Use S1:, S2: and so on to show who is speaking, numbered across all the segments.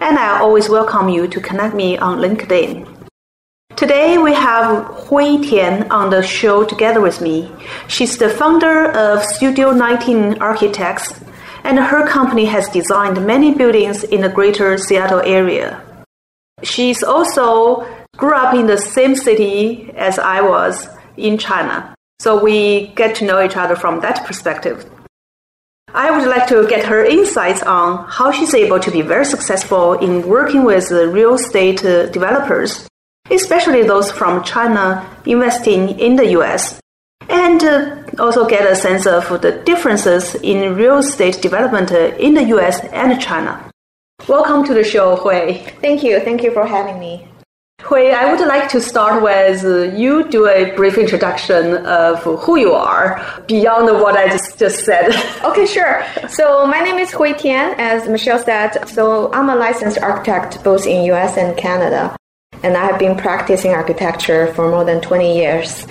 S1: and I always welcome you to connect me on LinkedIn. Today we have Hui Tian on the show together with me. She's the founder of Studio 19 Architects, and her company has designed many buildings in the greater Seattle area. She's also grew up in the same city as I was in China. So we get to know each other from that perspective. I would like to get her insights on how she's able to be very successful in working with real estate uh, developers, especially those from China investing in the US, and uh, also get a sense of the differences in real estate development uh, in the US and China. Welcome to the show, Hui.
S2: Thank you. Thank you for having me.
S1: Hui, I would like to start with uh, you do a brief introduction of who you are beyond what I just, just said.
S2: okay, sure. So my name is Hui Tian, as Michelle said. So I'm a licensed architect both in US and Canada. And I have been practicing architecture for more than 20 years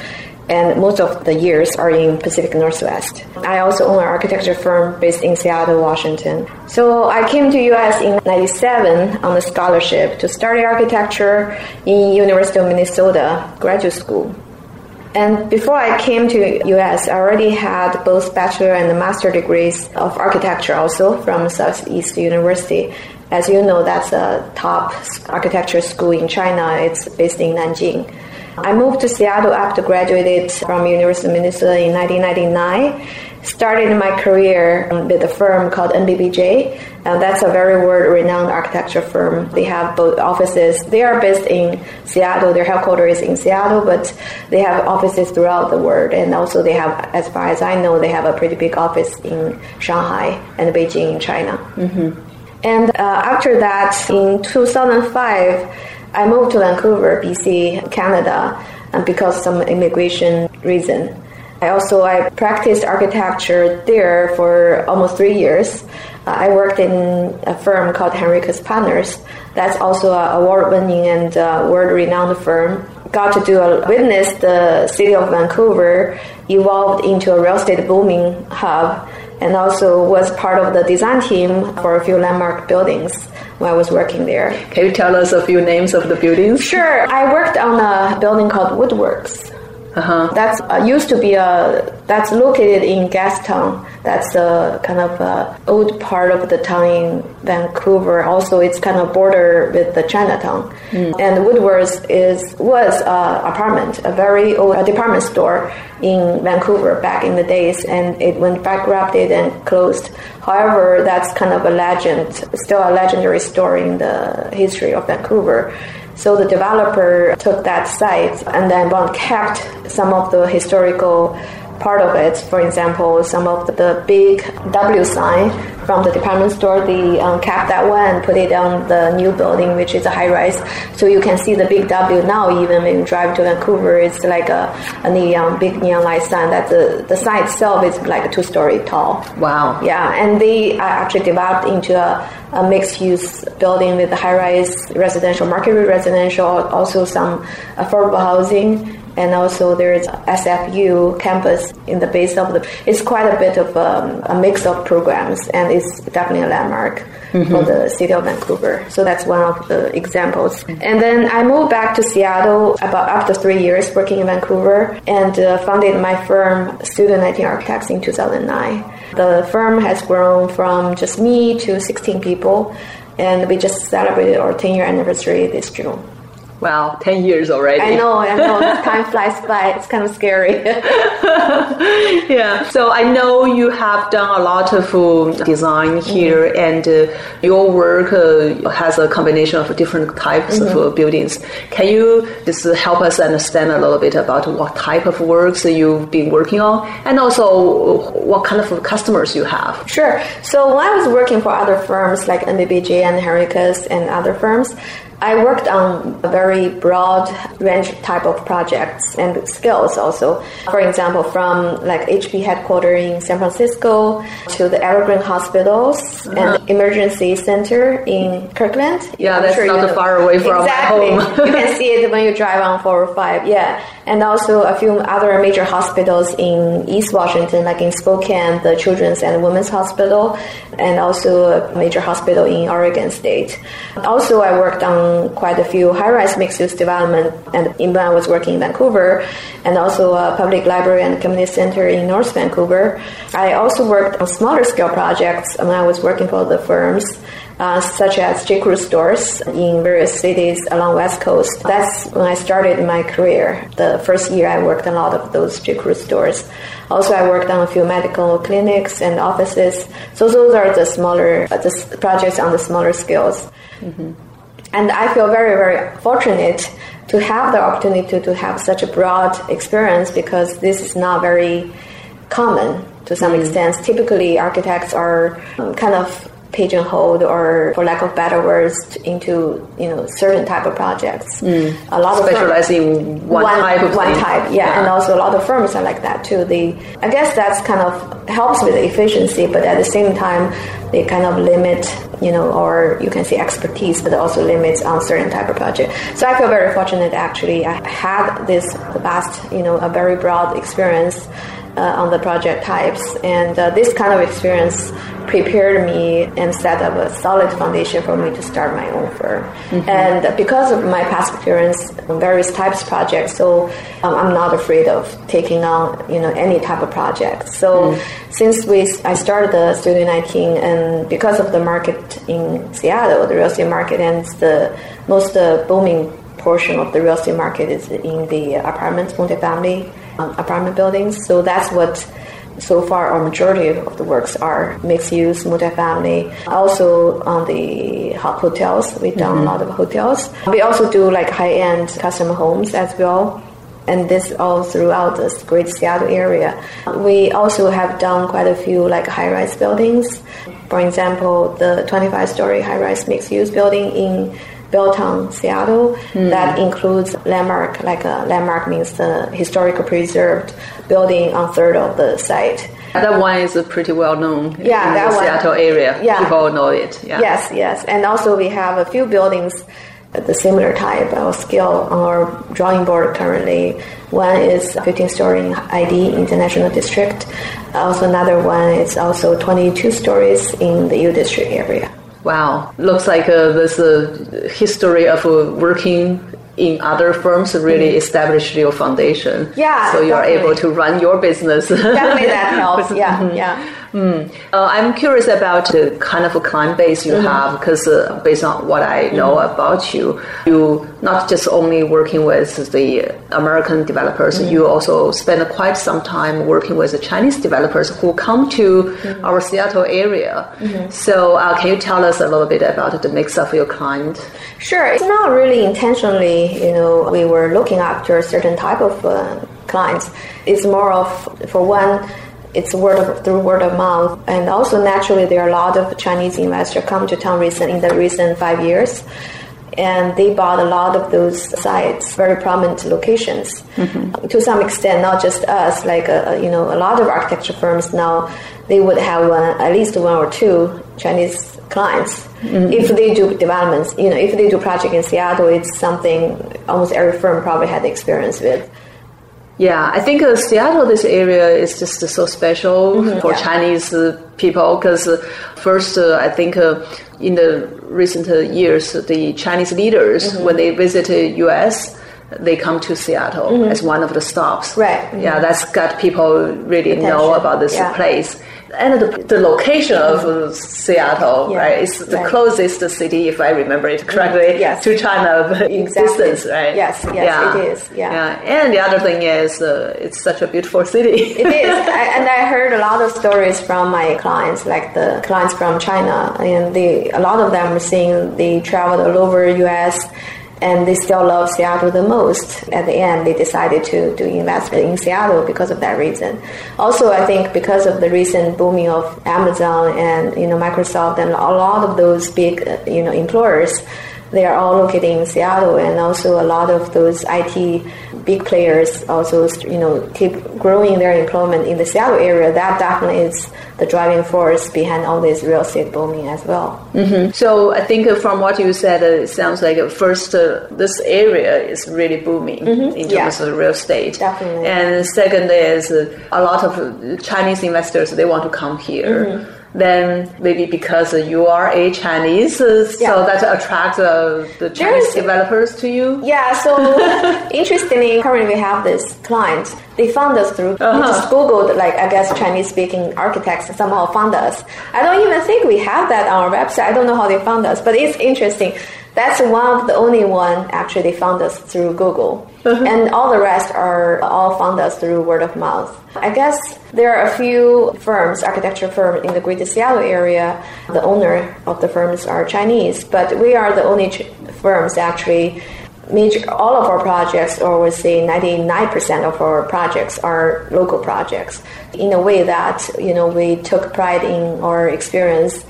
S2: and most of the years are in Pacific Northwest. I also own an architecture firm based in Seattle, Washington. So I came to US in 97 on a scholarship to study architecture in University of Minnesota graduate school. And before I came to US, I already had both bachelor and master degrees of architecture also from Southeast University. As you know, that's a top architecture school in China. It's based in Nanjing. I moved to Seattle after graduated from University of Minnesota in 1999. Started my career with a firm called NBBJ. and that's a very world-renowned architecture firm. They have both offices. They are based in Seattle. Their headquarters is in Seattle, but they have offices throughout the world. And also, they have, as far as I know, they have a pretty big office in Shanghai and Beijing in China. Mm-hmm. And uh, after that, in 2005. I moved to Vancouver, BC, Canada, uh, because of some immigration reason. I also I practiced architecture there for almost three years. Uh, I worked in a firm called Henriquez Partners. That's also an award-winning and uh, world-renowned firm. Got to do a witness the city of Vancouver evolved into a real estate booming hub, and also was part of the design team for a few landmark buildings while I was working there.
S1: Can you tell us a few names of the buildings?
S2: Sure. I worked on a building called Woodward's. Uh-huh. That's uh, used to be a that's located in Gastown. That's a kind of a old part of the town in Vancouver. Also, it's kind of border with the Chinatown. Mm. And Woodward's is was a apartment, a very old a department store in Vancouver back in the days, and it went bankrupt and closed. However, that's kind of a legend, still a legendary story in the history of Vancouver. So the developer took that site and then one kept some of the historical part of it. For example, some of the big W sign from the department store, they um, kept that one and put it on the new building, which is a high rise. So you can see the big W now, even when you drive to Vancouver, it's like a, a neon, big neon light sign. That the, the sign itself is like a two story tall.
S1: Wow.
S2: Yeah, and they actually developed into a, a mixed use building with a high rise residential, market residential, also some affordable housing and also there's SFU campus in the base of the. It's quite a bit of um, a mix of programs, and it's definitely a landmark mm-hmm. for the city of Vancouver. So that's one of the examples. And then I moved back to Seattle about after three years working in Vancouver, and uh, founded my firm Studio 19 Architects in 2009. The firm has grown from just me to 16 people and we just celebrated our 10 year anniversary this June.
S1: Wow, 10 years already.
S2: I know, I know. Time flies by. It's kind of scary.
S1: yeah. So I know you have done a lot of uh, design here, mm-hmm. and uh, your work uh, has a combination of different types mm-hmm. of uh, buildings. Can you just help us understand a little bit about what type of works you've been working on, and also what kind of customers you have?
S2: Sure. So when I was working for other firms like NBBJ and Henriquez and other firms, I worked on a very broad range type of projects and skills also. For example, from like HP headquarters in San Francisco to the Evergreen Hospitals uh-huh. and Emergency Center in Kirkland.
S1: Yeah, I'm that's sure not you know. far away from
S2: exactly.
S1: home.
S2: you can see it when you drive on 405. Yeah, and also a few other major hospitals in East Washington, like in Spokane, the Children's and Women's Hospital, and also a major hospital in Oregon State. Also, I worked on quite a few high-rise mixed-use development, and when I was working in Vancouver, and also a public library and community center in North Vancouver. I also worked on smaller scale projects when I was working for the firms. Uh, such as J. Crew stores in various cities along West Coast. That's when I started my career. The first year I worked a lot of those J. Crew stores. Also, I worked on a few medical clinics and offices. So those are the smaller uh, the projects on the smaller scales. Mm-hmm. And I feel very, very fortunate to have the opportunity to, to have such a broad experience because this is not very common to some mm. extent. Typically, architects are um, kind of pigeonholed or for lack of better words into you know certain type of projects
S1: mm. a lot of specializing one, one, type of
S2: one
S1: thing.
S2: type yeah. yeah. and also a lot of firms are like that too they i guess that's kind of helps with the efficiency but at the same time they kind of limit you know or you can say expertise but also limits on certain type of project so i feel very fortunate actually i had this vast you know a very broad experience uh, on the project types. And uh, this kind of experience prepared me and set up a solid foundation for me to start my own firm. Mm-hmm. And because of my past experience on various types of projects, so um, I'm not afraid of taking on you know any type of project. So mm. since we I started the Studio 19, and because of the market in Seattle, the real estate market, and the most uh, booming portion of the real estate market is in the apartments, multifamily apartment buildings. So that's what so far our majority of the works are mixed use, multifamily. Also on the hot hotels, we've done mm-hmm. a lot of hotels. We also do like high end custom homes as well. And this all throughout the great Seattle area. We also have done quite a few like high rise buildings. For example, the 25 story high rise mixed use building in Belltown, Seattle. Mm. That includes landmark, like a landmark means the historical preserved building on third of the site.
S1: That one is pretty well known
S2: yeah,
S1: in
S2: that
S1: the one, Seattle area. Yeah. People know it. Yeah.
S2: Yes, yes. And also we have a few buildings the similar type of scale on our drawing board currently. One is 15 story ID International District. Also another one is also 22 stories in the U District area.
S1: Wow, looks like uh, this uh, history of uh, working in other firms really mm-hmm. established your foundation.
S2: Yeah,
S1: so you are able to run your business.
S2: definitely, that helps. Yeah, mm-hmm. yeah.
S1: Mm. Uh, I'm curious about the kind of a client base you mm-hmm. have because uh, based on what I know mm-hmm. about you, you not just only working with the American developers, mm-hmm. you also spend quite some time working with the Chinese developers who come to mm-hmm. our Seattle area. Mm-hmm. So uh, can you tell us a little bit about the mix of your client?
S2: Sure, it's not really intentionally. You know, we were looking after a certain type of uh, clients. It's more of for one it's word of, through word of mouth. And also naturally, there are a lot of Chinese investors come to town recent in the recent five years. And they bought a lot of those sites, very prominent locations. Mm-hmm. To some extent, not just us, like uh, uh, you know, a lot of architecture firms now, they would have one, at least one or two Chinese clients. Mm-hmm. If they do developments, you know, if they do project in Seattle, it's something almost every firm probably had experience with.
S1: Yeah, I think uh, Seattle, this area is just uh, so special mm-hmm, for yeah. Chinese uh, people because uh, first, uh, I think uh, in the recent years, the Chinese leaders, mm-hmm. when they visited U.S., they come to Seattle as one of the stops.
S2: Mm-hmm. Right.
S1: Yeah, that's got people really know about this
S2: Yeah.
S1: place. And the, the location of uh, Seattle,
S2: Yeah.
S1: right, is the
S2: Right.
S1: closest city, if I remember it correctly,
S2: Yes.
S1: to China in
S2: Exactly.
S1: distance, right?
S2: Yes, yes, it is, yeah.
S1: And the other thing is, uh, it's such a beautiful city.
S2: It is, I, and I heard a lot of stories from my clients, like the clients from China, and they, a lot of them are saying they traveled all over U.S. and they still love Seattle the most. At the end, they decided to do investment in Seattle because of that reason. Also, I think because of the recent booming of Amazon and you know Microsoft and a lot of those big you know employers they are all located in Seattle, and also a lot of those IT big players also, you know, keep growing their employment in the Seattle area. That definitely is the driving force behind all this real estate booming as well.
S1: So I think from what you said, uh, it sounds like uh, first uh, this area is really booming in terms
S2: Mm-hmm. Yeah.
S1: of real estate.
S2: Definitely.
S1: And second is uh, a lot of Chinese investors they want to come here.
S2: Mm-hmm.
S1: Then maybe because you are a Chinese, uh, so
S2: Yeah.
S1: that attracts uh, the Chinese
S2: is-
S1: developers to you.
S2: Yeah, so interestingly, currently we have this client. They found us through, we just Googled, like, I guess Chinese speaking architects somehow found us. I don't even think we have that on our website. I don't know how they found us, but it's interesting. That's one of the only one actually they found us through Google. Uh-huh. And all the rest are all found us through word of mouth. I guess there are a few firms, architecture firms in the Greater Seattle area. The owner of the firms are Chinese, but we are the only ch- firms actually major all of our projects or we say 99% of our projects are local projects in a way that you know we took pride in our experience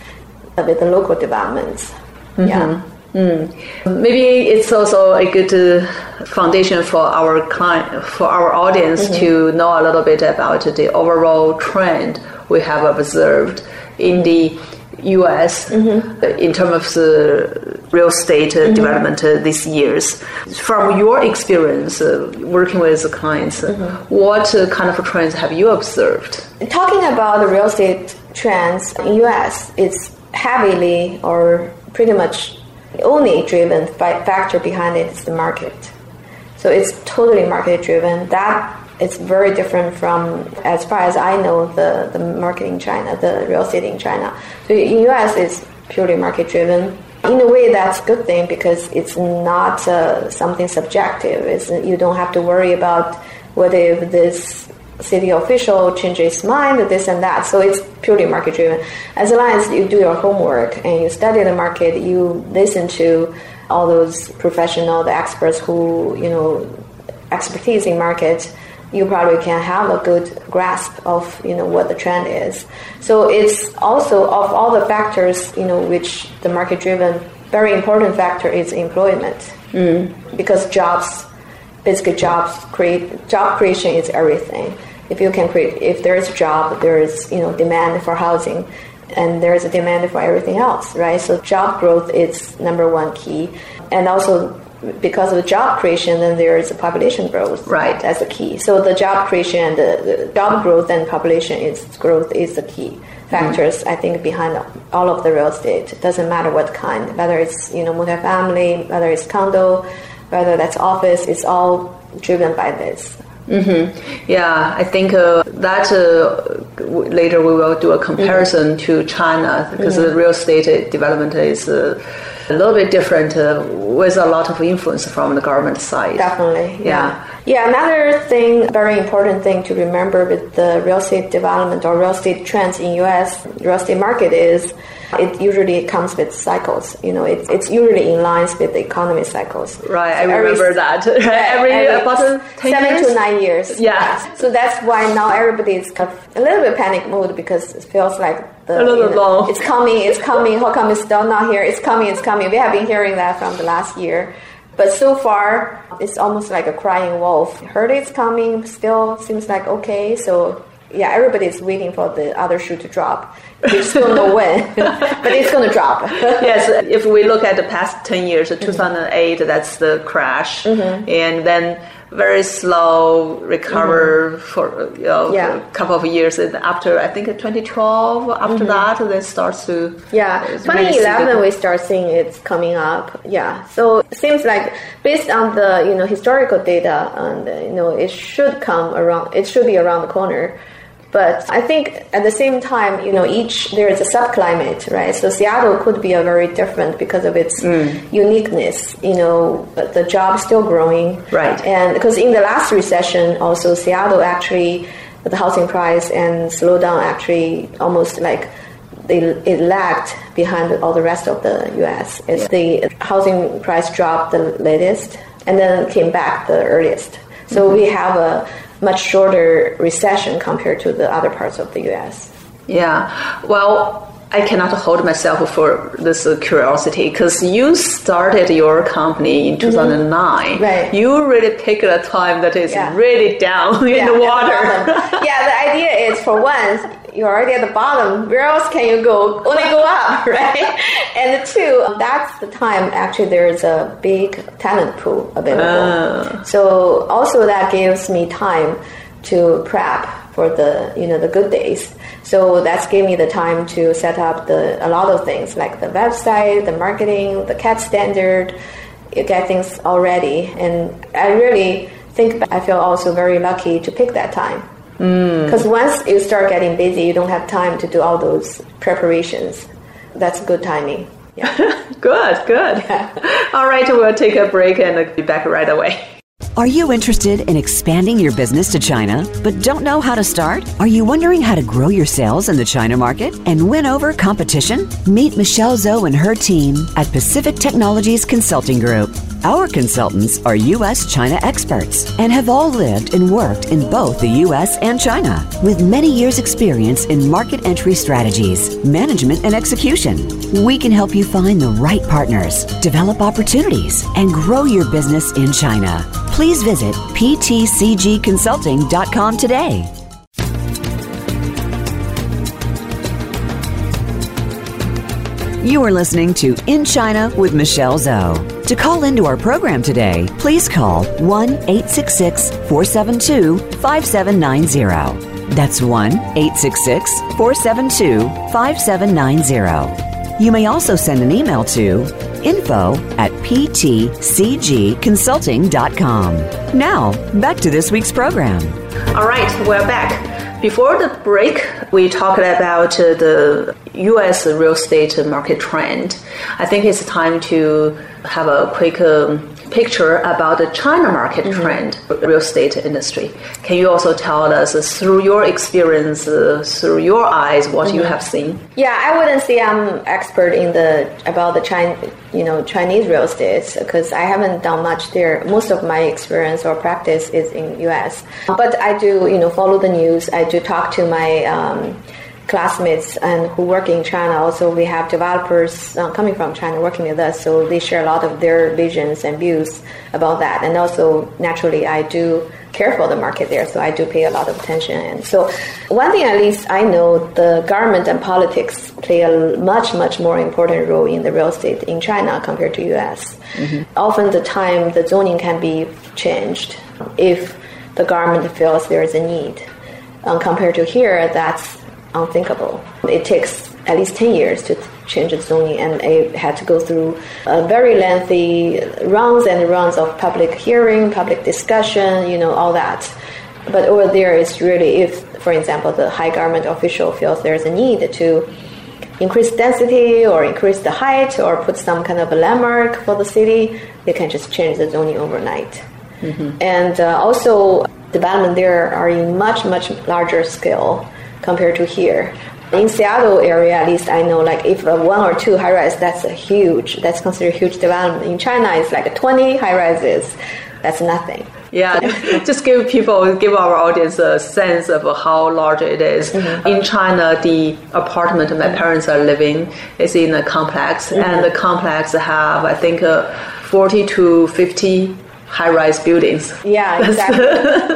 S2: with the local developments mm-hmm. yeah
S1: Maybe it's also a good uh, foundation for our client, for our audience
S2: Mm-hmm.
S1: to know a little bit about the overall trend we have observed in the U.S.
S2: Mm-hmm.
S1: in terms of the real estate uh, development uh, these years. From your experience uh, working with the clients, uh,
S2: Mm-hmm.
S1: what kind of trends have you observed?
S2: talking about the real estate trends in US it's heavily or pretty much only driven factor behind it is the market. So it's totally market driven. That is very different from as far as i know the, the market in china the real estate in china. So in us it's purely market driven. In a way that's a good thing because it's not uh, something subjective. It's, you don't have to worry about whether this city official changes his mind, this and that. So it's purely market driven. As long as you do your homework and you study the market, you listen to all those professional, the experts who you know expertise in market, you probably can have a good grasp of you know what the trend is. So it's also of all the factors you know which the market driven very important factor is employment mm. because jobs basically jobs create job creation is everything. If you can create if there is a job there is you know demand for housing and there is a demand for everything else right? So job growth is number one key. And also because of the job creation then there is a population growth
S1: Right.
S2: that's the key. So the job creation and the, the job growth and population is growth is the key factors mm-hmm. I think behind all of the real estate. It doesn't matter what kind, whether it's you know multifamily, whether it's condo, whether that's office. It's all driven by this.
S1: Yeah, I think uh, that uh, w- later we will do a comparison to China because the real estate development is uh, a little bit different uh, with a lot of influence from the government side.
S2: Definitely.
S1: Yeah.
S2: Yeah, another thing, very important thing to remember with the real estate development or real estate trends in US real estate market is it usually comes with cycles. You know, it, it's usually in lines with the economy cycles.
S1: Right, I
S2: every-
S1: remember that. every, about uh, 10
S2: seven
S1: years?
S2: to nine years.
S1: Yeah.
S2: So that's why now everybody is kind of a little bit panic mode because it feels like the,
S1: A little
S2: you know,
S1: long.
S2: it's coming, it's coming. How come it's still not here? It's coming, it's coming. We have been hearing that from the last year. But so far, it's almost like a crying wolf. Heard it's coming, still seems like okay. So yeah, everybody is waiting for the other shoe to drop. We just don't know when, but it's going to drop.
S1: yes, if we look at the past 10 years, 2008, that's the crash.
S2: Mm-hmm.
S1: And then very slow recover for you know,
S2: Mm-hmm. Yeah.
S1: a couple of years. And after, I think 2012, after that, then starts to.
S2: Mm-hmm. Yeah,
S1: it's really
S2: 2011
S1: see
S2: we start seeing it's coming up. Yeah, so it seems like based on the you know historical data, and uh, you know it should come around. It should be around the corner. But I think at the same time, you know, each there is a subclimate, right? So Seattle could be a very different because of its mm. uniqueness. You know, the job still growing,
S1: Right.
S2: And because in the last recession, also Seattle actually the housing price and slowdown actually almost like they, it lagged behind all the rest of the U.S. It's the housing price dropped the latest and then came back the earliest. So mm-hmm. we have a much shorter recession compared to the other parts of the U.S.
S1: Yeah. Well, I cannot hold myself for this curiosity because you started your company in 2009.
S2: Mm-hmm. Right.
S1: You really picked a time that is
S2: Yeah.
S1: really down in
S2: Yeah,
S1: the water.
S2: bottom. yeah, the idea is for once you're already at the bottom. Where else can you go? Only go up, right? And two, that's the time actually there's a big talent pool available. Oh. So also that gives me time to prep for the you know the good days. So that's gave me the time to set up the a lot of things like the website, the marketing, the CAD standard, you get things all ready. And I really think I feel also very lucky to pick that time. Because once you start getting busy, you don't have time to do all those preparations. That's good timing. Yeah.
S1: Good, good. All right, we'll take a break and be back right away.
S3: Are you interested in expanding your business to China but don't know how to start? Are you wondering how to grow your sales in the China market and win over competition? Meet Michelle Zhou and her team at Pacific Technologies Consulting Group. Our consultants are U.S. China experts and have all lived and worked in both the U.S. and China with many years' experience in market entry strategies, management, and execution. We can help you find the right partners, develop opportunities, and grow your business in China. Please visit ptcgconsulting.com today. You are listening to In China with Michelle Zhou. To call into our program today, please call 1 866 472 5790. That's 1 866 472 5790. You may also send an email to info at ptcgconsulting.com. Now, back to this week's program.
S1: All right, we're back. Before the break, we talked about uh, the U.S. real estate market trend. I think it's time to have a quick um, picture about the China market trend, real estate industry. Can you also tell us uh, through your experience, uh, through your eyes, what you have seen?
S2: Yeah, I wouldn't say I'm expert in the about the China, you know, Chinese real estate because I haven't done much there. Most of my experience or practice is in U.S. But I do, you know, follow the news. I do talk to my um, classmates and who work in China. Also, we have developers uh, coming from China working with us, so they share a lot of their visions and views about that. And also, naturally, I do care for the market there, so I do pay a lot of attention. And so, one thing at least I know, the government and politics play a much, much more important role in the real estate in China compared to U.S. Often, the time the zoning can be changed if the government feels there is a need. Um, compared to here, that's unthinkable. It takes at least 10 years to change the zoning, and it had to go through a very lengthy rounds and rounds of public hearing, public discussion, you know, all that. But over there, it's really if, for example, the high government official feels there's a need to increase density or increase the height or put some kind of a landmark for the city, they can just change the zoning overnight. And uh, also, development there are in much, much larger scale compared to here. In Seattle area, at least I know, like if one or two high rise, that's a huge, that's considered a huge development. In China, it's like 20 high rises. That's nothing.
S1: Yeah, just give people, give our audience a sense of how large it is.
S2: Mm-hmm.
S1: In China, the apartment my parents are living is in a complex,
S2: Mm-hmm.
S1: and the complex have, I think, uh, 40 to 50 high-rise buildings.
S2: Yeah, exactly.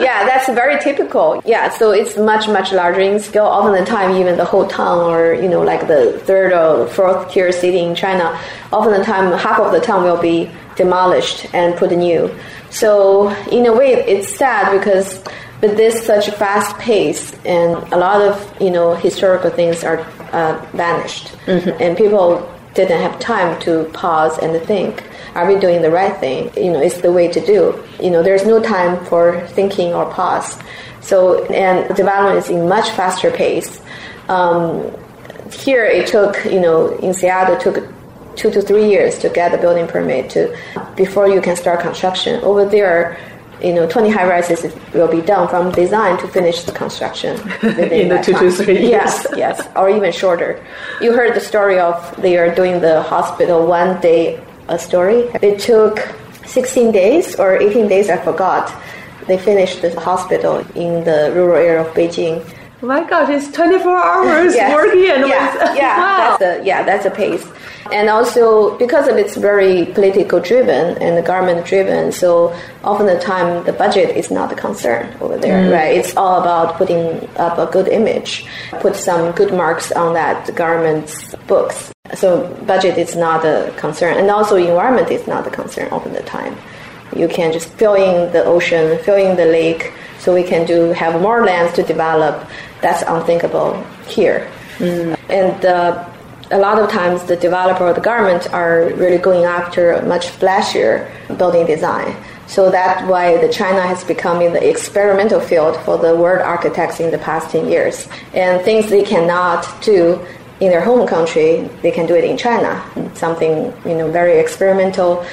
S2: yeah, that's very typical. Yeah, so it's much much larger in scale. Often the time, even the whole town, or you know, like the third or fourth tier city in China, often the time half of the town will be demolished and put new. So in a way, it's sad because with this such fast pace and a lot of you know historical things are uh, vanished, mm-hmm. and people didn't have time to pause and think are we doing the right thing? You know, it's the way to do. You know, there's no time for thinking or pause. So, and development is in much faster pace. Um, here, it took, you know, in Seattle, it took two to three years to get the building permit to before you can start construction. Over there, you know, 20 high rises will be done from design to finish the construction
S1: in the two time. to three years.
S2: Yes, yes, or even shorter. You heard the story of they are doing the hospital one day a story. It took 16 days or 18 days, I forgot. They finished the hospital in the rural area of Beijing.
S1: Oh my God, it's 24 hours yes. working and
S2: yeah, with, yeah, wow. that's a, yeah, that's a pace. And also because of it's very political driven and government driven, so often the time the budget is not the concern over there, mm. right? It's all about putting up a good image, put some good marks on that government's books. So budget is not a concern, and also environment is not a concern often the time. You can just fill in the ocean, fill in the lake, so we can do have more lands to develop. That's unthinkable here. Mm. And uh, a lot of times the developer or the government are really going after a much flashier building design. So that's why the China has become in the experimental field for the world architects in the past 10 years. And things they cannot do in their home country, they can do it in China. Something, you know, very experimental.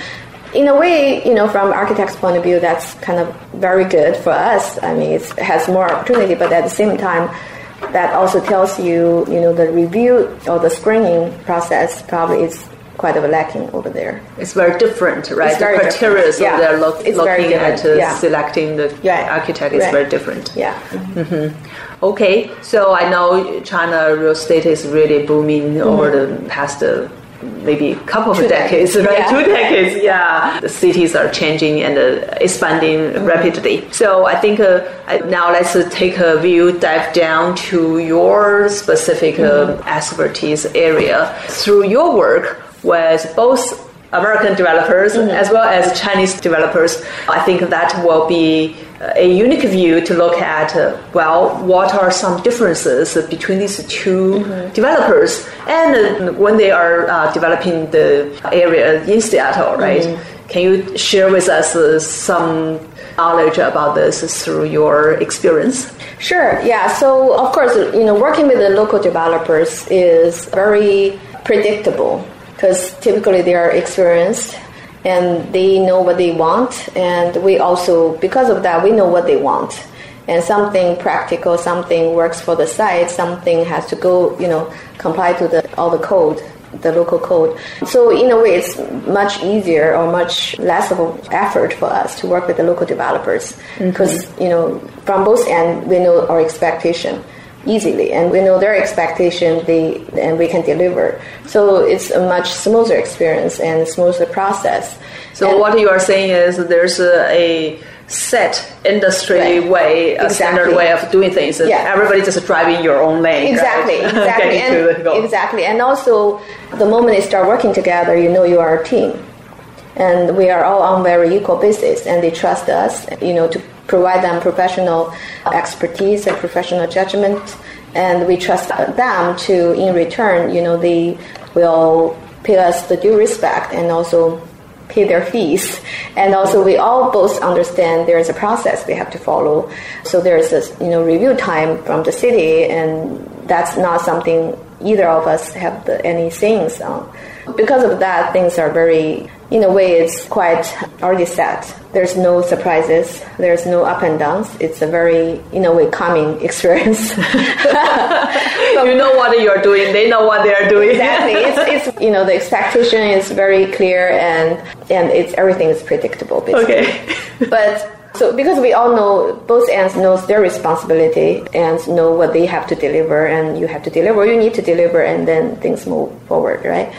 S2: In a way, you know, from architect's point of view, that's kind of very good for us. I mean, it has more opportunity, but at the same time, that also tells you, you know, the review or the screening process probably is quite of a lacking over there.
S1: It's very different, right? It's the criteria yeah. they're lo- looking at uh, yeah. selecting the yeah. architect is right. very different.
S2: Yeah.
S1: Mm-hmm. Okay, so I know China real estate is really booming mm-hmm. over the past uh, maybe a couple of decades, decades, right? Yeah. Two decades, yeah. The cities are changing and uh, expanding mm-hmm. rapidly. So I think uh, now let's uh, take a view, dive down to your specific uh, mm-hmm. expertise area. Through your work with both American developers mm-hmm. as well as Chinese developers, I think that will be a unique view to look at, uh, well, what are some differences between these 2 mm-hmm. developers and uh, when they are uh, developing the area in Seattle, right? Mm-hmm. Can you share with us uh, some knowledge about this through your experience?
S2: Sure. Yeah. So of course, you know, working with the local developers is very predictable because typically they are experienced and they know what they want. And we also because of that we know what they want. And something practical something works for the site something has to go you know comply to the all the code the local code. So in a way it's much easier or much less of an effort for us to work with the local developers. Because mm-hmm. you know from both ends we know our expectation easily and we know their expectation they and we can deliver so it's a much smoother experience and smoother process
S1: so and what you are saying is there's a, a set industry right. way a exactly. standard way of doing things yeah. everybody just driving your own lane
S2: exactly
S1: right?
S2: exactly and, exactly and also the moment you start working together you know you are a team and we are all on very equal basis and they trust us you know to provide them professional expertise and professional judgment, and we trust them to, in return, you know, they will pay us the due respect and also pay their fees. And also, we all both understand there is a process we have to follow. So there's a you know review time from the city, and that's not something either of us have the, any sayings on. Because of that, things are very in a way, it's quite already set. There's no surprises. There's no up and downs. It's a very, in a way, calming experience.
S1: you know what you're doing. They know what they are doing.
S2: exactly. It's, it's, you know, the expectation is very clear and and it's everything is predictable. Basically.
S1: Okay.
S2: but so because we all know both ends knows their responsibility and know what they have to deliver and you have to deliver you need to deliver and then things move forward right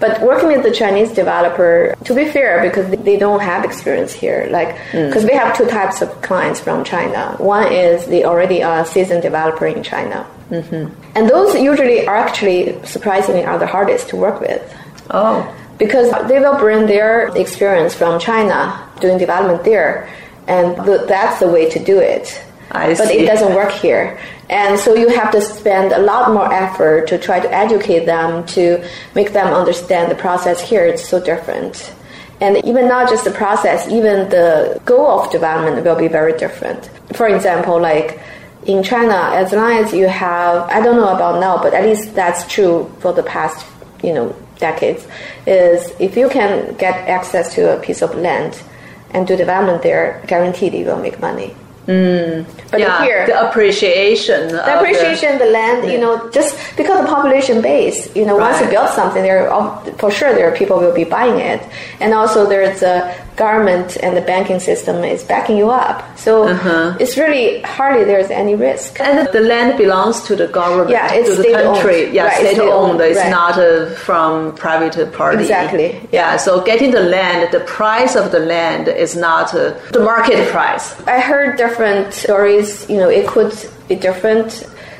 S2: But working with the Chinese developer, to be fair, because they don't have experience here, like because we have two types of clients from China. One is the already a seasoned developer in China, mm-hmm. and those usually are actually surprisingly are the hardest to work with.
S1: Oh,
S2: because they will bring their experience from China doing development there, and th- that's the way to do it.
S1: I
S2: but
S1: see.
S2: it doesn't work here. And so you have to spend a lot more effort to try to educate them, to make them understand the process here is so different. And even not just the process, even the goal of development will be very different. For example, like in China, as long as you have, I don't know about now, but at least that's true for the past, you know, decades, is if you can get access to a piece of land and do development there, guaranteed you will make money. Mm. But
S1: yeah,
S2: here,
S1: the appreciation.
S2: the appreciation, the, land, you know, just because the population base, you know, once you build something, there are, for sure there are people will be buying it, and also there's a government and the banking system is backing you up. So
S1: Uh-huh.
S2: it's really hardly there's any risk.
S1: And the land belongs to the government,
S2: Yeah, it's
S1: to the country. Yeah,
S2: Right, it's
S1: state owned. It's
S2: right.
S1: not uh, from private party.
S2: Exactly,
S1: Yeah. So getting the land, the price of the land is not uh, the market price.
S2: I heard different stories. You know, it could be different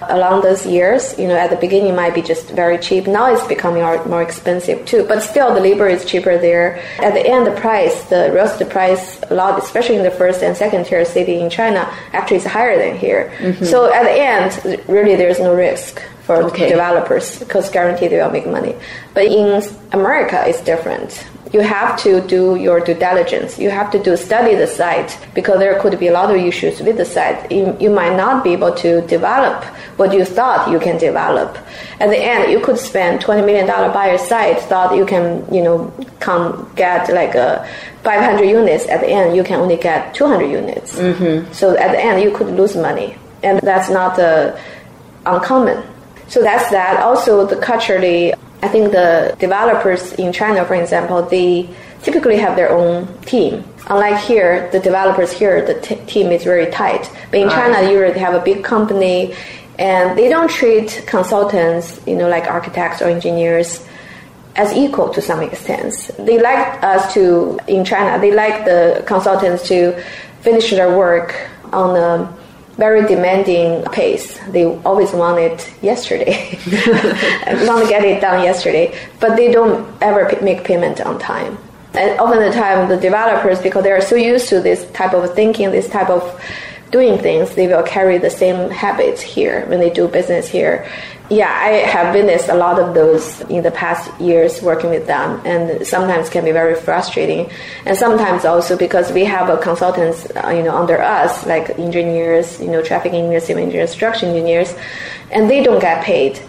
S2: along those years. You know, at the beginning it might be just very cheap. Now it's becoming more expensive too. But still, the labor is cheaper there. At the end, the price, the real estate price, a lot, especially in the first and second tier city in China, actually is higher than here. Mm-hmm. So at the end, really, there's no risk for
S1: Okay.
S2: developers because guaranteed they will make money. But in America, it's different. You have to do your due diligence. You have to do study the site because there could be a lot of issues with the site. You, you might not be able to develop what you thought you can develop. At the end, you could spend twenty million dollar buy a site, thought you can, you know, come get like a 500 units. At the end, you can only get 200 units. Mm-hmm. So at the end, you could lose money, and that's not uh, uncommon. So that's that. Also, the culturally, I think the developers in China, for example, they typically have their own team. Unlike here, the developers here, the t- team is very tight. But in China, usually they have a big company, and they don't treat consultants, you know, like architects or engineers, as equal to some extent. They like us to in China. They like the consultants to finish their work on a very demanding pace. They always want it yesterday. want to get it done yesterday, but they don't ever make payment on time. And often the time, the developers, because they are so used to this type of thinking, this type of doing things, they will carry the same habits here when they do business here. Yeah, I have witnessed a lot of those in the past years working with them, and sometimes can be very frustrating. And sometimes also because we have a consultants, uh, you know, under us, like engineers, you know, traffic engineers, civil engineers, structural engineers, and they don't get paid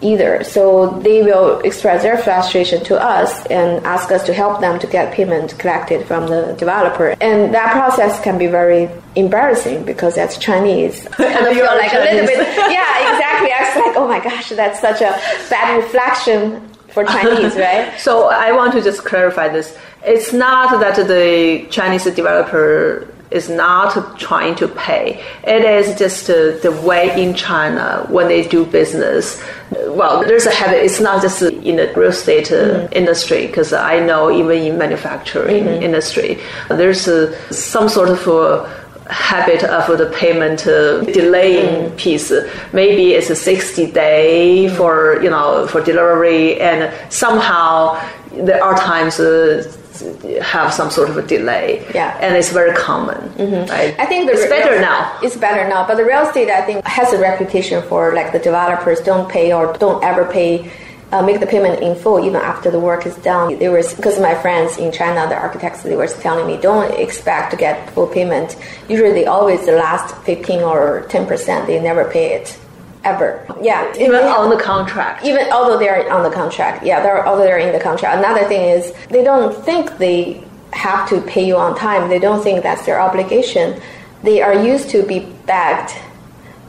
S2: either. So they will express their frustration to us and ask us to help them to get payment collected from the developer. And that process can be very embarrassing because that's Chinese. I
S1: you
S2: feel like a little bit, yeah, exactly. I was like, oh my gosh, that's such a bad reflection for Chinese, right?
S1: So I want to just clarify this. It's not that the Chinese developer is not trying to pay. It is just uh, the way in China when they do business. Well, there's a habit. It's not just in the real estate uh, industry because I know even in manufacturing industry, there's uh, some sort of. Uh, habit of the payment uh, delaying piece maybe it's a 60 day for you know for delivery and somehow there are times uh, have some sort of a delay
S2: Yeah.
S1: and it's very common right?
S2: I think the
S1: it's better now
S2: It's better now, but the real estate I think has a reputation for like the developers don't pay or don't ever pay. Uh, make the payment in full even after the work is done. There was because my friends in China, the architects, they were telling me don't expect to get full payment. Usually, they always the last fifteen or ten percent. They never pay it ever. Yeah,
S1: even
S2: They-
S1: on the contract.
S2: Even although they're on the contract. Yeah they're although they're in the contract. Another thing is they don't think they have to pay you on time. They don't think that's their obligation. They are used to be begged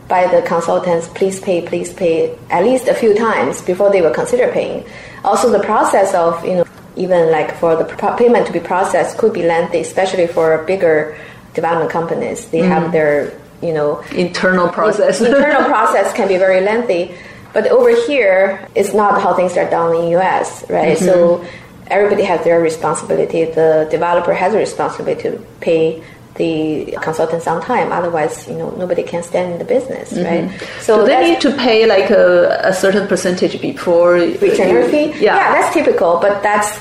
S2: by the consultants. Please pay please pay at least a few times before they will consider paying. Also the process of you know even like for the pro- payment to be processed could be lengthy especially for bigger development companies. They have mm. their you know
S1: internal process
S2: internal process can be very lengthy. But over here, it's not how things are done in US, right? Mm-hmm. So everybody has their responsibility. The developer has a responsibility to pay the consultants on time. Otherwise, you know, nobody can stand in the business, mm-hmm. right?
S1: So Do they need to pay like a, a certain percentage before
S2: retainer fee. Yeah. yeah, that's typical, but that's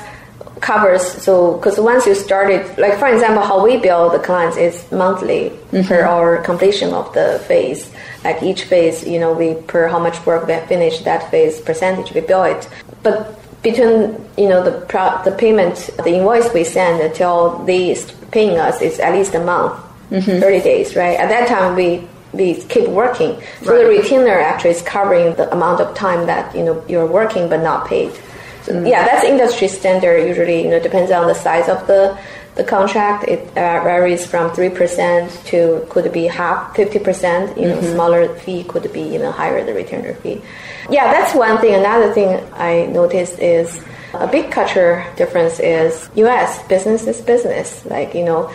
S2: covers so because once you started like for example how we bill the clients is monthly mm-hmm. per our completion of the phase like each phase you know we per how much work we have finished that phase percentage we bill it but between you know the pro- the payment the invoice we send until they paying us is at least a month, mm-hmm. 30 days, right? At that time, we we keep working. So right. the retainer actually is covering the amount of time that you know you're working but not paid. Mm-hmm. yeah, that's industry standard. Usually, you know, depends on the size of the the contract. It uh, varies from three percent to could be half, fifty percent. You know, mm-hmm. smaller fee could be even higher the retainer fee. Yeah, that's one thing. Another thing I noticed is a big culture difference is U.S. business is business. Like you know,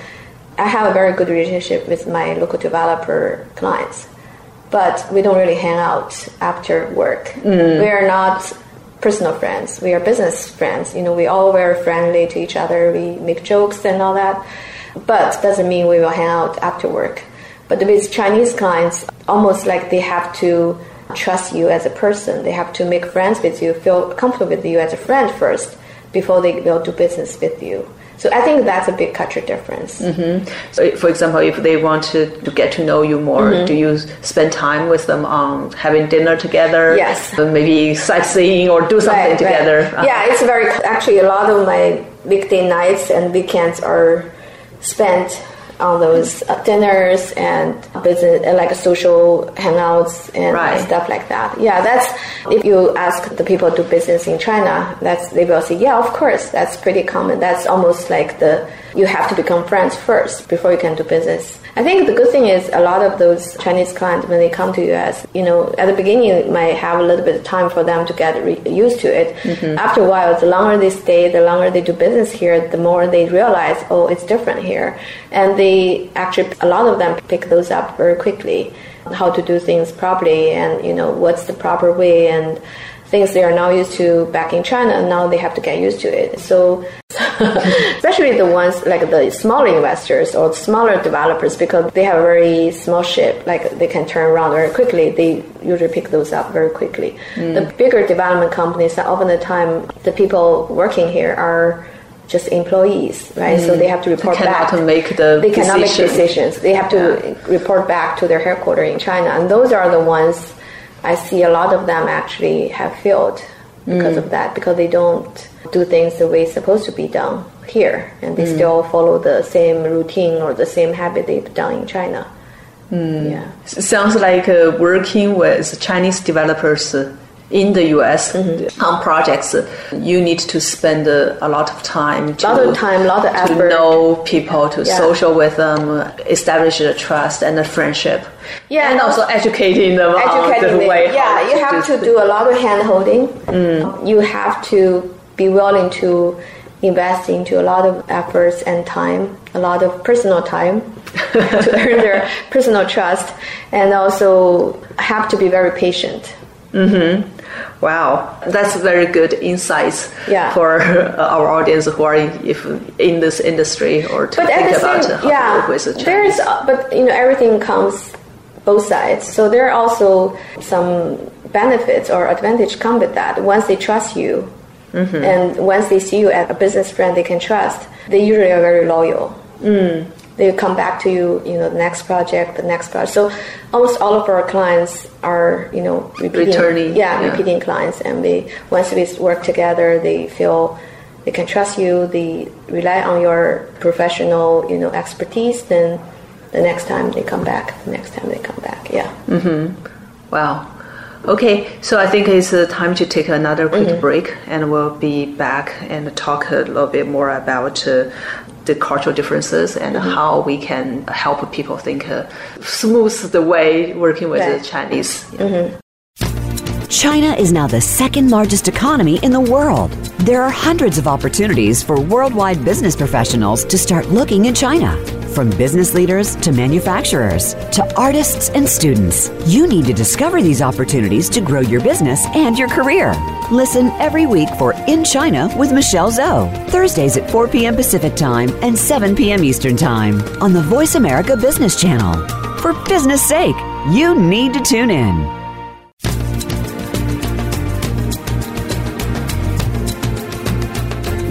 S2: I have a very good relationship with my local developer clients, but we don't really hang out after work. Mm. We are not personal friends. We are business friends. You know, we all very friendly to each other. We make jokes and all that, but doesn't mean we will hang out after work. But with Chinese clients, almost like they have to trust you as a person. They have to make friends with you, feel comfortable with you as a friend first before they will do business with you. So I think that's a big culture difference.
S1: Mm-hmm. So, for example, if they want to, to get to know you more, mm-hmm. do you spend time with them on having dinner together?
S2: Yes.
S1: Maybe sightseeing or do something right, together?
S2: Right. Uh-huh. Yeah, it's very actually a lot of my weekday nights and weekends are spent on those uh, dinners and business uh, like social hangouts and right. stuff like that. Yeah, that's if you ask the people to do business in China, that's they will say, yeah, of course, that's pretty common. That's almost like the you have to become friends first before you can do business. I think the good thing is a lot of those Chinese clients when they come to US, you know, at the beginning it might have a little bit of time for them to get re- used to it. Mm-hmm. After a while, the longer they stay, the longer they do business here, the more they realize, oh, it's different here, and they actually a lot of them pick those up very quickly, how to do things properly, and you know what's the proper way and things they are now used to back in China, now they have to get used to it. So, especially the ones like the smaller investors or smaller developers, because they have a very small ship, like they can turn around very quickly, they usually pick those up very quickly. Mm. The bigger development companies, often the time, the people working here are just employees, right? Mm. So they have to report
S1: they
S2: back.
S1: To make the
S2: they cannot decision. make decisions. They have to yeah. report back to their headquarters in China, and those are the ones I see a lot of them actually have failed because mm. of that because they don't do things the way it's supposed to be done here and they mm. still follow the same routine or the same habit they've done in China.
S1: Mm. Yeah. Sounds like uh, working with Chinese developers in the US mm-hmm. on projects, you need to spend a, a lot of time.
S2: A lot of time, a lot of effort.
S1: To know people, to yeah. social with them, establish a trust and a friendship. Yeah, and also educating them educating the way.
S2: Yeah, you have to do a lot of hand holding. Mm. You have to be willing to invest into a lot of efforts and time, a lot of personal time to earn their personal trust, and also have to be very patient.
S1: Mm-hmm. Wow, that's very good insights
S2: yeah.
S1: for our audience who are in, if in this industry or to but think about same, how yeah, to work with the Chinese.
S2: There's, but you know, everything comes both sides. So there are also some benefits or advantage come with that. Once they trust you, mm-hmm. and once they see you as a business friend they can trust, they usually are very loyal. Mm they come back to you, you know, the next project, the next project. So almost all of our clients are, you know,
S1: repeating, returning,
S2: yeah, yeah, repeating clients, and they once we work together, they feel they can trust you, they rely on your professional, you know, expertise. Then the next time they come back, the next time they come back, yeah.
S1: Mm-hmm. Wow. Okay, so I think it's uh, time to take another quick mm-hmm. break, and we'll be back and talk a little bit more about uh, the cultural differences and mm-hmm. how we can help people think uh, smooth the way working with right. the Chinese.
S3: Mm-hmm. China is now the second largest economy in the world There are hundreds of opportunities for worldwide business professionals to start looking in China. From business leaders to manufacturers to artists and students, you need to discover these opportunities to grow your business and your career. Listen every week for In China with Michelle Zhou, Thursdays at 4 p.m. Pacific Time and 7 p.m. Eastern Time on the Voice America Business Channel. For business sake, you need to tune in.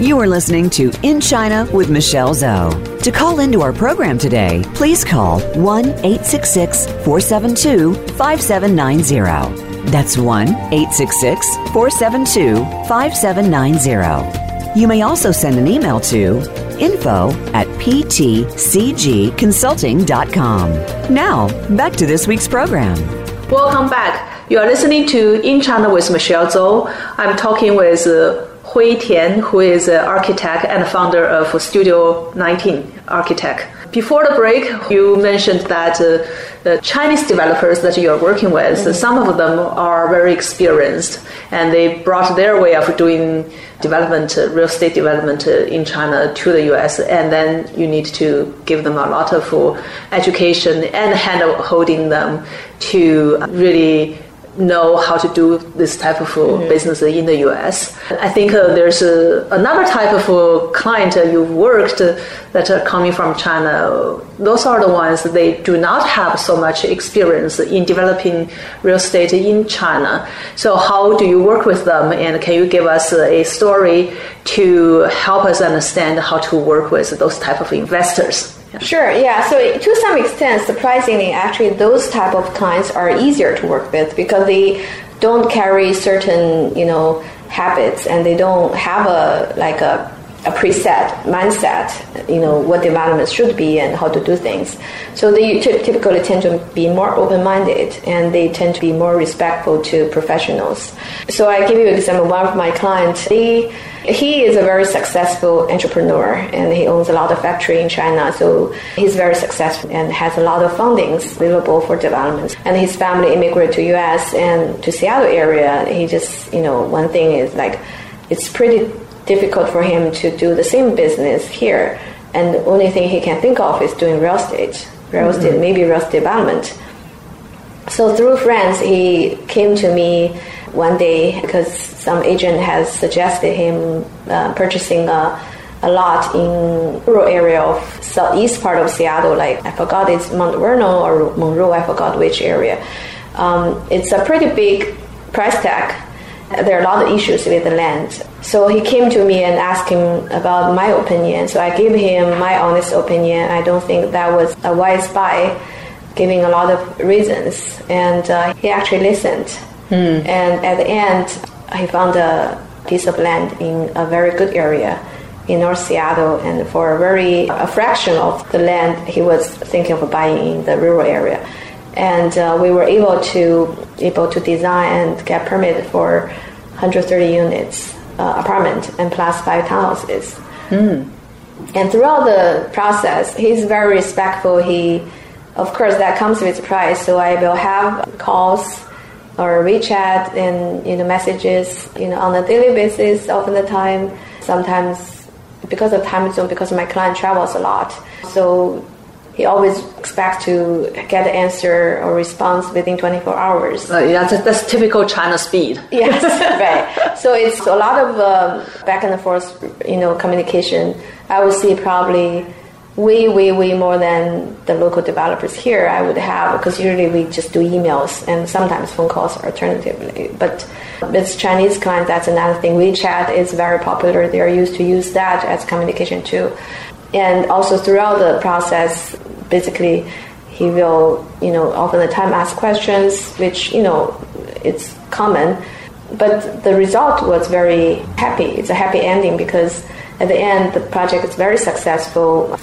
S3: You are listening to In China with Michelle Zhou. To call into our program today, please call 1 866 472 5790. That's 1 866 472 5790. You may also send an email to info at ptcgconsulting.com. Now, back to this week's program.
S1: Welcome back. You are listening to In China with Michelle Zhou. I'm talking with uh, Hui Tian, who is an architect and founder of Studio 19 Architect. Before the break, you mentioned that uh, the Chinese developers that you are working with, mm-hmm. some of them are very experienced, and they brought their way of doing development, uh, real estate development uh, in China to the US, and then you need to give them a lot of uh, education and hand holding them to really know how to do this type of mm-hmm. business in the US. I think uh, there's uh, another type of uh, client uh, you've worked that are coming from China. Those are the ones that they do not have so much experience in developing real estate in China. So how do you work with them? And can you give us a story to help us understand how to work with those type of investors?
S2: Sure, yeah. So to some extent, surprisingly, actually, those type of clients are easier to work with because they don't carry certain, you know, habits and they don't have a like a a preset mindset, you know, what development should be and how to do things. So they typically tend to be more open-minded and they tend to be more respectful to professionals. So I give you an example. One of my clients, he he is a very successful entrepreneur and he owns a lot of factory in China. So he's very successful and has a lot of fundings available for development. And his family immigrated to US and to Seattle area. He just, you know, one thing is like it's pretty difficult for him to do the same business here. And the only thing he can think of is doing real estate, real mm-hmm. estate, maybe real estate development. So through friends, he came to me one day because some agent has suggested him uh, purchasing a, a lot in rural area of southeast part of Seattle. Like I forgot it's Mount Vernon or Monroe. I forgot which area. Um, it's a pretty big price tag there are a lot of issues with the land. So he came to me and asked him about my opinion. So I gave him my honest opinion. I don't think that was a wise buy, giving a lot of reasons. And uh, he actually listened. Mm. And at the end, he found a piece of land in a very good area in North Seattle, and for a very a fraction of the land he was thinking of buying in the rural area and uh, we were able to able to design and get permit for 130 units uh, apartment and plus five townhouses. Mm. And throughout the process, he's very respectful. He, of course, that comes with price. So I will have calls or WeChat and you know messages you know on a daily basis. Often the time, sometimes because of time zone, because my client travels a lot, so he always expects to get the answer or response within 24 hours.
S1: Uh, yeah, that's, that's, typical China speed.
S2: yes, right. So it's a lot of um, back and forth, you know, communication. I would say probably way, way, way more than the local developers here I would have because usually we just do emails and sometimes phone calls alternatively. But with Chinese clients, that's another thing. WeChat is very popular. They are used to use that as communication too and also throughout the process, basically, he will, you know, often the time ask questions, which you know, it's common. But the result was very happy. It's a happy ending because at the end, the project is very successful.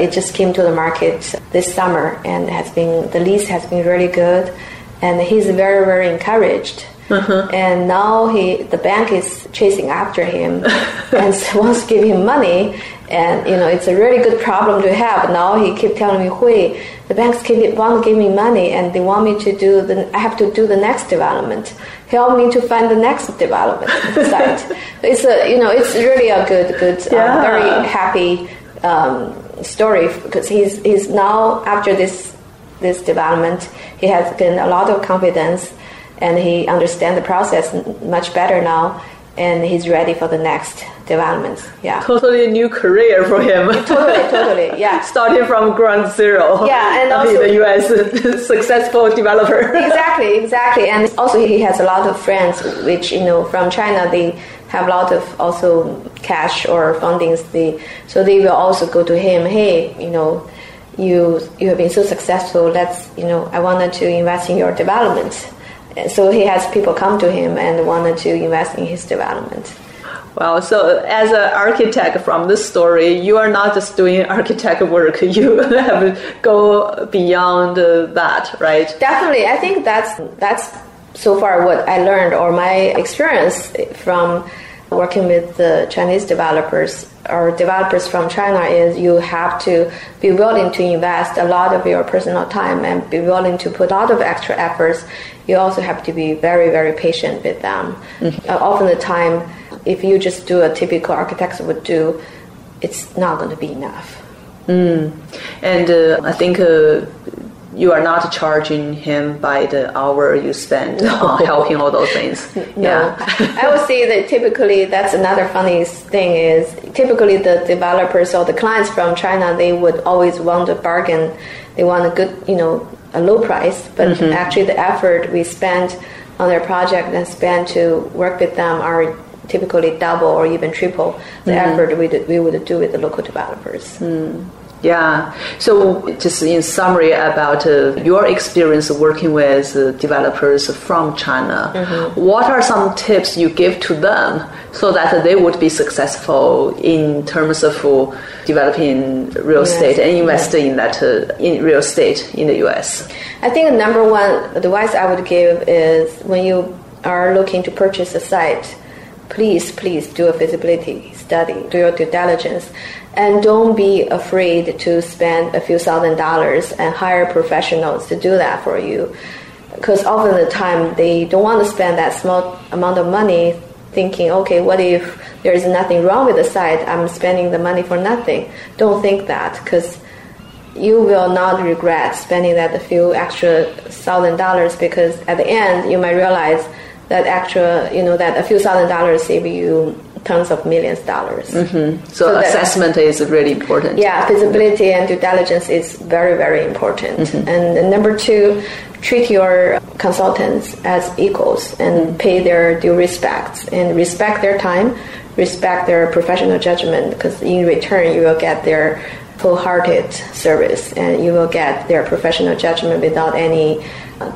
S2: It just came to the market this summer and has been the lease has been really good, and he's very very encouraged. Uh-huh. And now he, the bank is chasing after him and wants to give him money and you know it's a really good problem to have. Now he keep telling me, "Hui, the banks keep want to give me money, and they want me to do the. I have to do the next development. help me to find the next development site. It's a you know it's really a good good uh,
S1: Yeah.
S2: very happy um, story because he's he's now after this this development he has gained a lot of confidence and he understands the process much better now and he's ready for the next development. Yeah.
S1: Totally new career for him.
S2: Totally, totally, yeah.
S1: Starting from ground zero.
S2: Yeah, and also-
S1: the U.S. successful developer.
S2: exactly, exactly. And also he has a lot of friends, which you know from China they have a lot of also cash or fundings. They so they will also go to him. Hey, you know, you you have been so successful. Let's you know I wanted to invest in your development. And So he has people come to him and wanted to invest in his development.
S1: Wow. So, as an architect from this story, you are not just doing architect work. You have go beyond uh, that, right?
S2: Definitely, I think that's that's so far what I learned or my experience from working with the Chinese developers or developers from China is you have to be willing to invest a lot of your personal time and be willing to put a lot of extra efforts. You also have to be very very patient with them. Uh, often the time, if you just do a typical architect would do, it's not going to be enough.
S1: And uh, I think uh, you are not charging him by the hour you spend on helping all those things.
S2: No, I would say that typically that's another funny thing is typically the developers or the clients from China they would always want a bargain. They want a good, you know, a low price, but mm-hmm. actually the effort we spend on their project and spend to work with them are typically double or even triple the mm-hmm. effort we, we would do with the local developers. Mm.
S1: Yeah. So, just in summary about uh, your experience working with uh, developers from China, what are some tips you give to them so that they would be successful in terms of uh, developing real estate and investing in that uh, in real estate in the U.S.
S2: I think the number one advice I would give is when you are looking to purchase a site, please, please do a feasibility study, do your due diligence, and don't be afraid to spend a few thousand dollars and hire professionals to do that for you. Because often the time they don't want to spend that small amount of money thinking, okay, what if there is nothing wrong with the site? I'm spending the money for nothing. Don't think that because you will not regret spending that few extra thousand dollars because at the end you might realize that extra, you know, that a few thousand dollars save you tons of millions of dollars.
S1: Mm-hmm.
S2: So, So
S1: assessment is really important.
S2: Yeah, feasibility and due diligence is very, very important. Mm-hmm. And number two, treat your consultants as equals and mm-hmm. pay their due respects and respect their time, respect their professional judgment because in return you will get their full-hearted service and you will get their professional judgment without any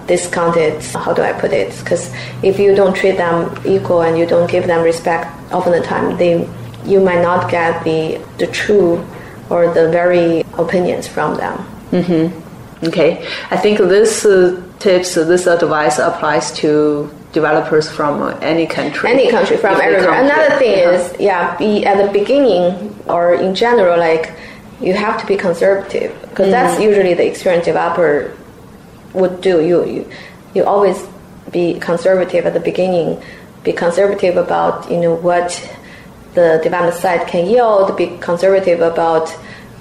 S2: discounted how do i put it because if you don't treat them equal and you don't give them respect often the time they you might not get the the true or the very opinions from them mm-hmm.
S1: Okay, I think this uh, tips, uh, this advice applies to developers from uh, any country.
S2: any country from everywhere. Another thing
S1: Yeah.
S2: is, yeah, be at the beginning or in general, like you have to be conservative because that's usually the experienced developer would do. You, you you always be conservative at the beginning. Be conservative about you know what the development site can yield. Be conservative about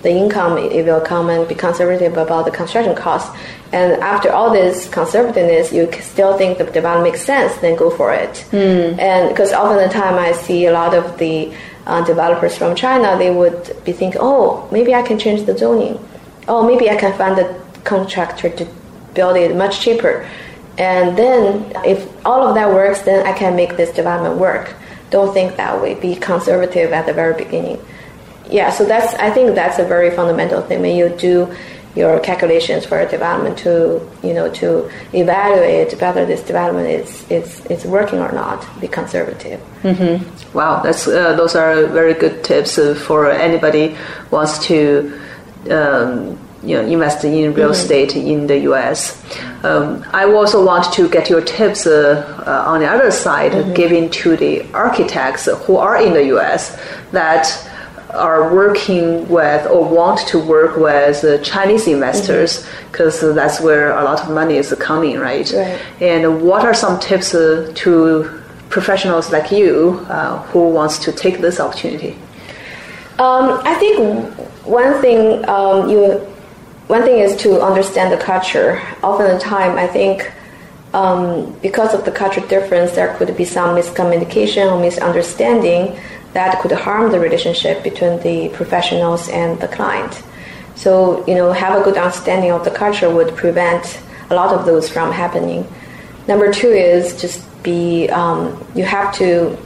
S2: the income it will come and be conservative about the construction costs. And after all this conservativeness, you still think the development makes sense, then go for it. And because often the time I see a lot of the uh, developers from China, they would be thinking, oh, maybe I can change the zoning. Oh, maybe I can find a contractor to build it much cheaper. And then if all of that works, then I can make this development work. Don't think that way. Be conservative at the very beginning yeah so that's i think that's a very fundamental thing when you do your calculations for a development to you know to evaluate whether this development is is, is working or not be conservative
S1: Wow, that's uh, those are very good tips uh, for anybody wants to um, you know invest in real estate in the U.S. Um, I also want to get your tips uh, uh, on the other side, giving to the architects who are in the U.S. that are working with or want to work with uh, Chinese investors because mm-hmm. that's where a lot of money is coming, right?
S2: right.
S1: And what are some tips uh, to professionals like you uh, who wants to take this opportunity?
S2: Um, I think one thing um, you one thing is to understand the culture. Often the time, I think um, because of the culture difference, there could be some miscommunication or misunderstanding that could harm the relationship between the professionals and the client. So, you know, have a good understanding of the culture would prevent a lot of those from happening. Number two is just be, um, you have to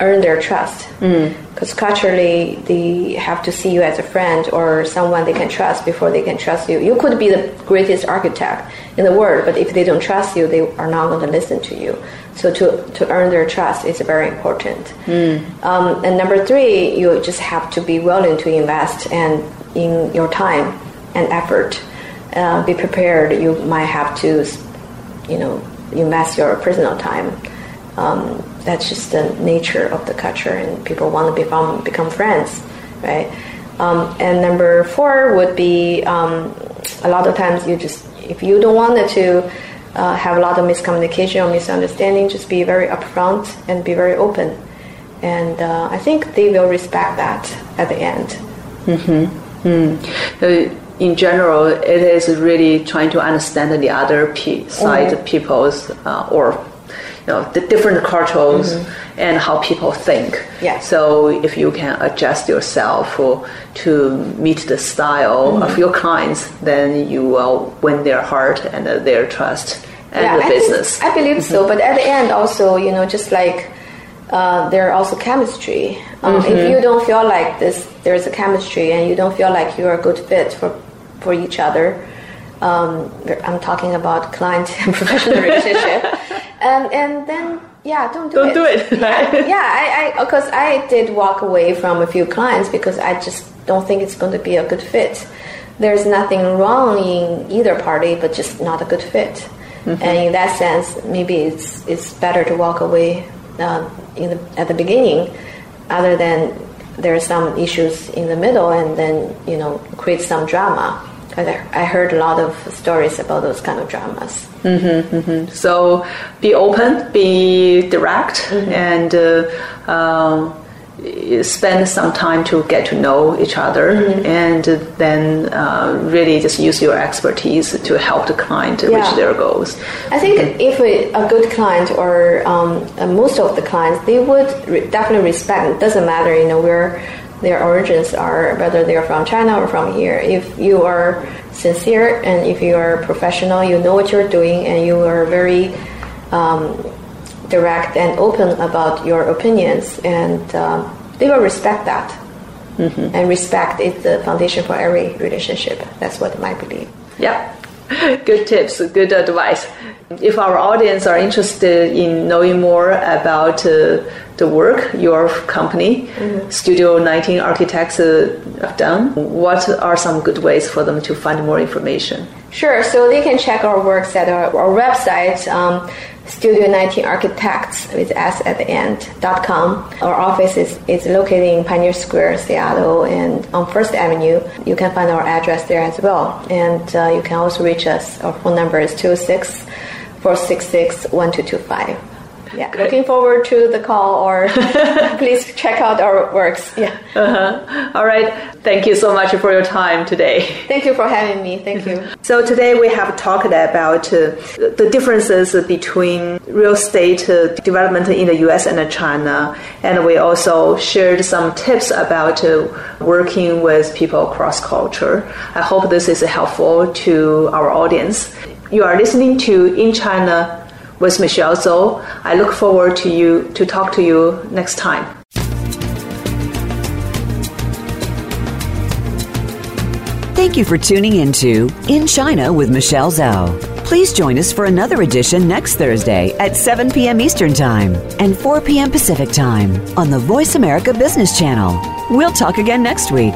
S2: earn their trust. Because mm. culturally, they have to see you as a friend or someone they can trust before they can trust you. You could be the greatest architect in the world, but if they don't trust you, they are not going to listen to you. So to, to earn their trust is very important. Mm. Um, and number three, you just have to be willing to invest and in your time and effort. Uh, be prepared. You might have to, you know, invest your personal time. Um, that's just the nature of the culture, and people want to become become friends, right? Um, and number four would be um, a lot of times you just if you don't want to uh, have a lot of miscommunication or misunderstanding, just be very upfront and be very open, and uh, I think they will respect that at the end.
S1: Mm-hmm. Mm. In general, it is really trying to understand the other p- side mm-hmm. people's uh, or you know the different cultures mm-hmm. and how people think.
S2: Yeah.
S1: So if you can adjust yourself to meet the style mm-hmm. of your clients, then you will win their heart and their trust and yeah, the
S2: I
S1: business.
S2: Think, I believe mm-hmm. so, but at the end, also, you know, just like uh, there are also chemistry. Um, if mm-hmm. you don't feel like this, there's a chemistry, and you don't feel like you're a good fit for for each other. Um, I'm talking about client and professional relationship and and then yeah, don't do it.
S1: don't
S2: it.
S1: do it.
S2: Right? Yeah, I because I, I did walk away from a few clients because I just don't think it's going to be a good fit. There's nothing wrong in either party, but just not a good fit. Mm-hmm. And in that sense, maybe it's it's better to walk away uh, in the, at the beginning, other than there are some issues in the middle, and then you know create some drama. I heard a lot of stories about those kind of dramas.
S1: Mm-hmm, mm-hmm. So be open, be direct, mm-hmm. and uh, uh, spend some time to get to know each other, mm-hmm. and then uh, really just use your expertise to help the client yeah. reach their goals.
S2: I think if a, a, good client or um, most of the clients, they would re- definitely respect. It doesn't matter, you know, where their origins are, whether they're from China or from here. If you are sincere and if you are professional, you know what you're doing, and you are very um, direct and open about your opinions, and um, they will respect that. Mm-hmm. And respect is the foundation for every relationship. That's what I believe.
S1: Yeah. Good tips, good advice. If our audience are interested in knowing more about uh, the work your company, mm-hmm. Studio 19 Architects, uh, have done, what are some good ways for them to find more information?
S2: Sure. So they can check our works at our, our website, um, Studio 19 Architects with S at the end dot com. Our office is, is located in Pioneer Square, Seattle, and on First Avenue. You can find our address there as well. And uh, you can also reach us. Our phone number is 206 466 1225 yeah looking forward to the call or please check out our works. Yeah.
S1: Uh-huh. all right. Thank you so much for your time today.
S2: Thank you for having me. Thank you.
S1: So today we have talked about uh, the differences between real estate uh, development in the us and china. And we also shared some tips about uh, working with people across culture. I hope this is helpful to our audience. You are listening to in china with Michelle Zhou. I look forward to you to talk to you next time.
S3: Thank you for tuning into In China with Michelle Zhou. Please join us for another edition next Thursday at 7 p.m. Eastern Time and 4 p.m. Pacific Time on the Voice America Business Channel. We'll talk again next week.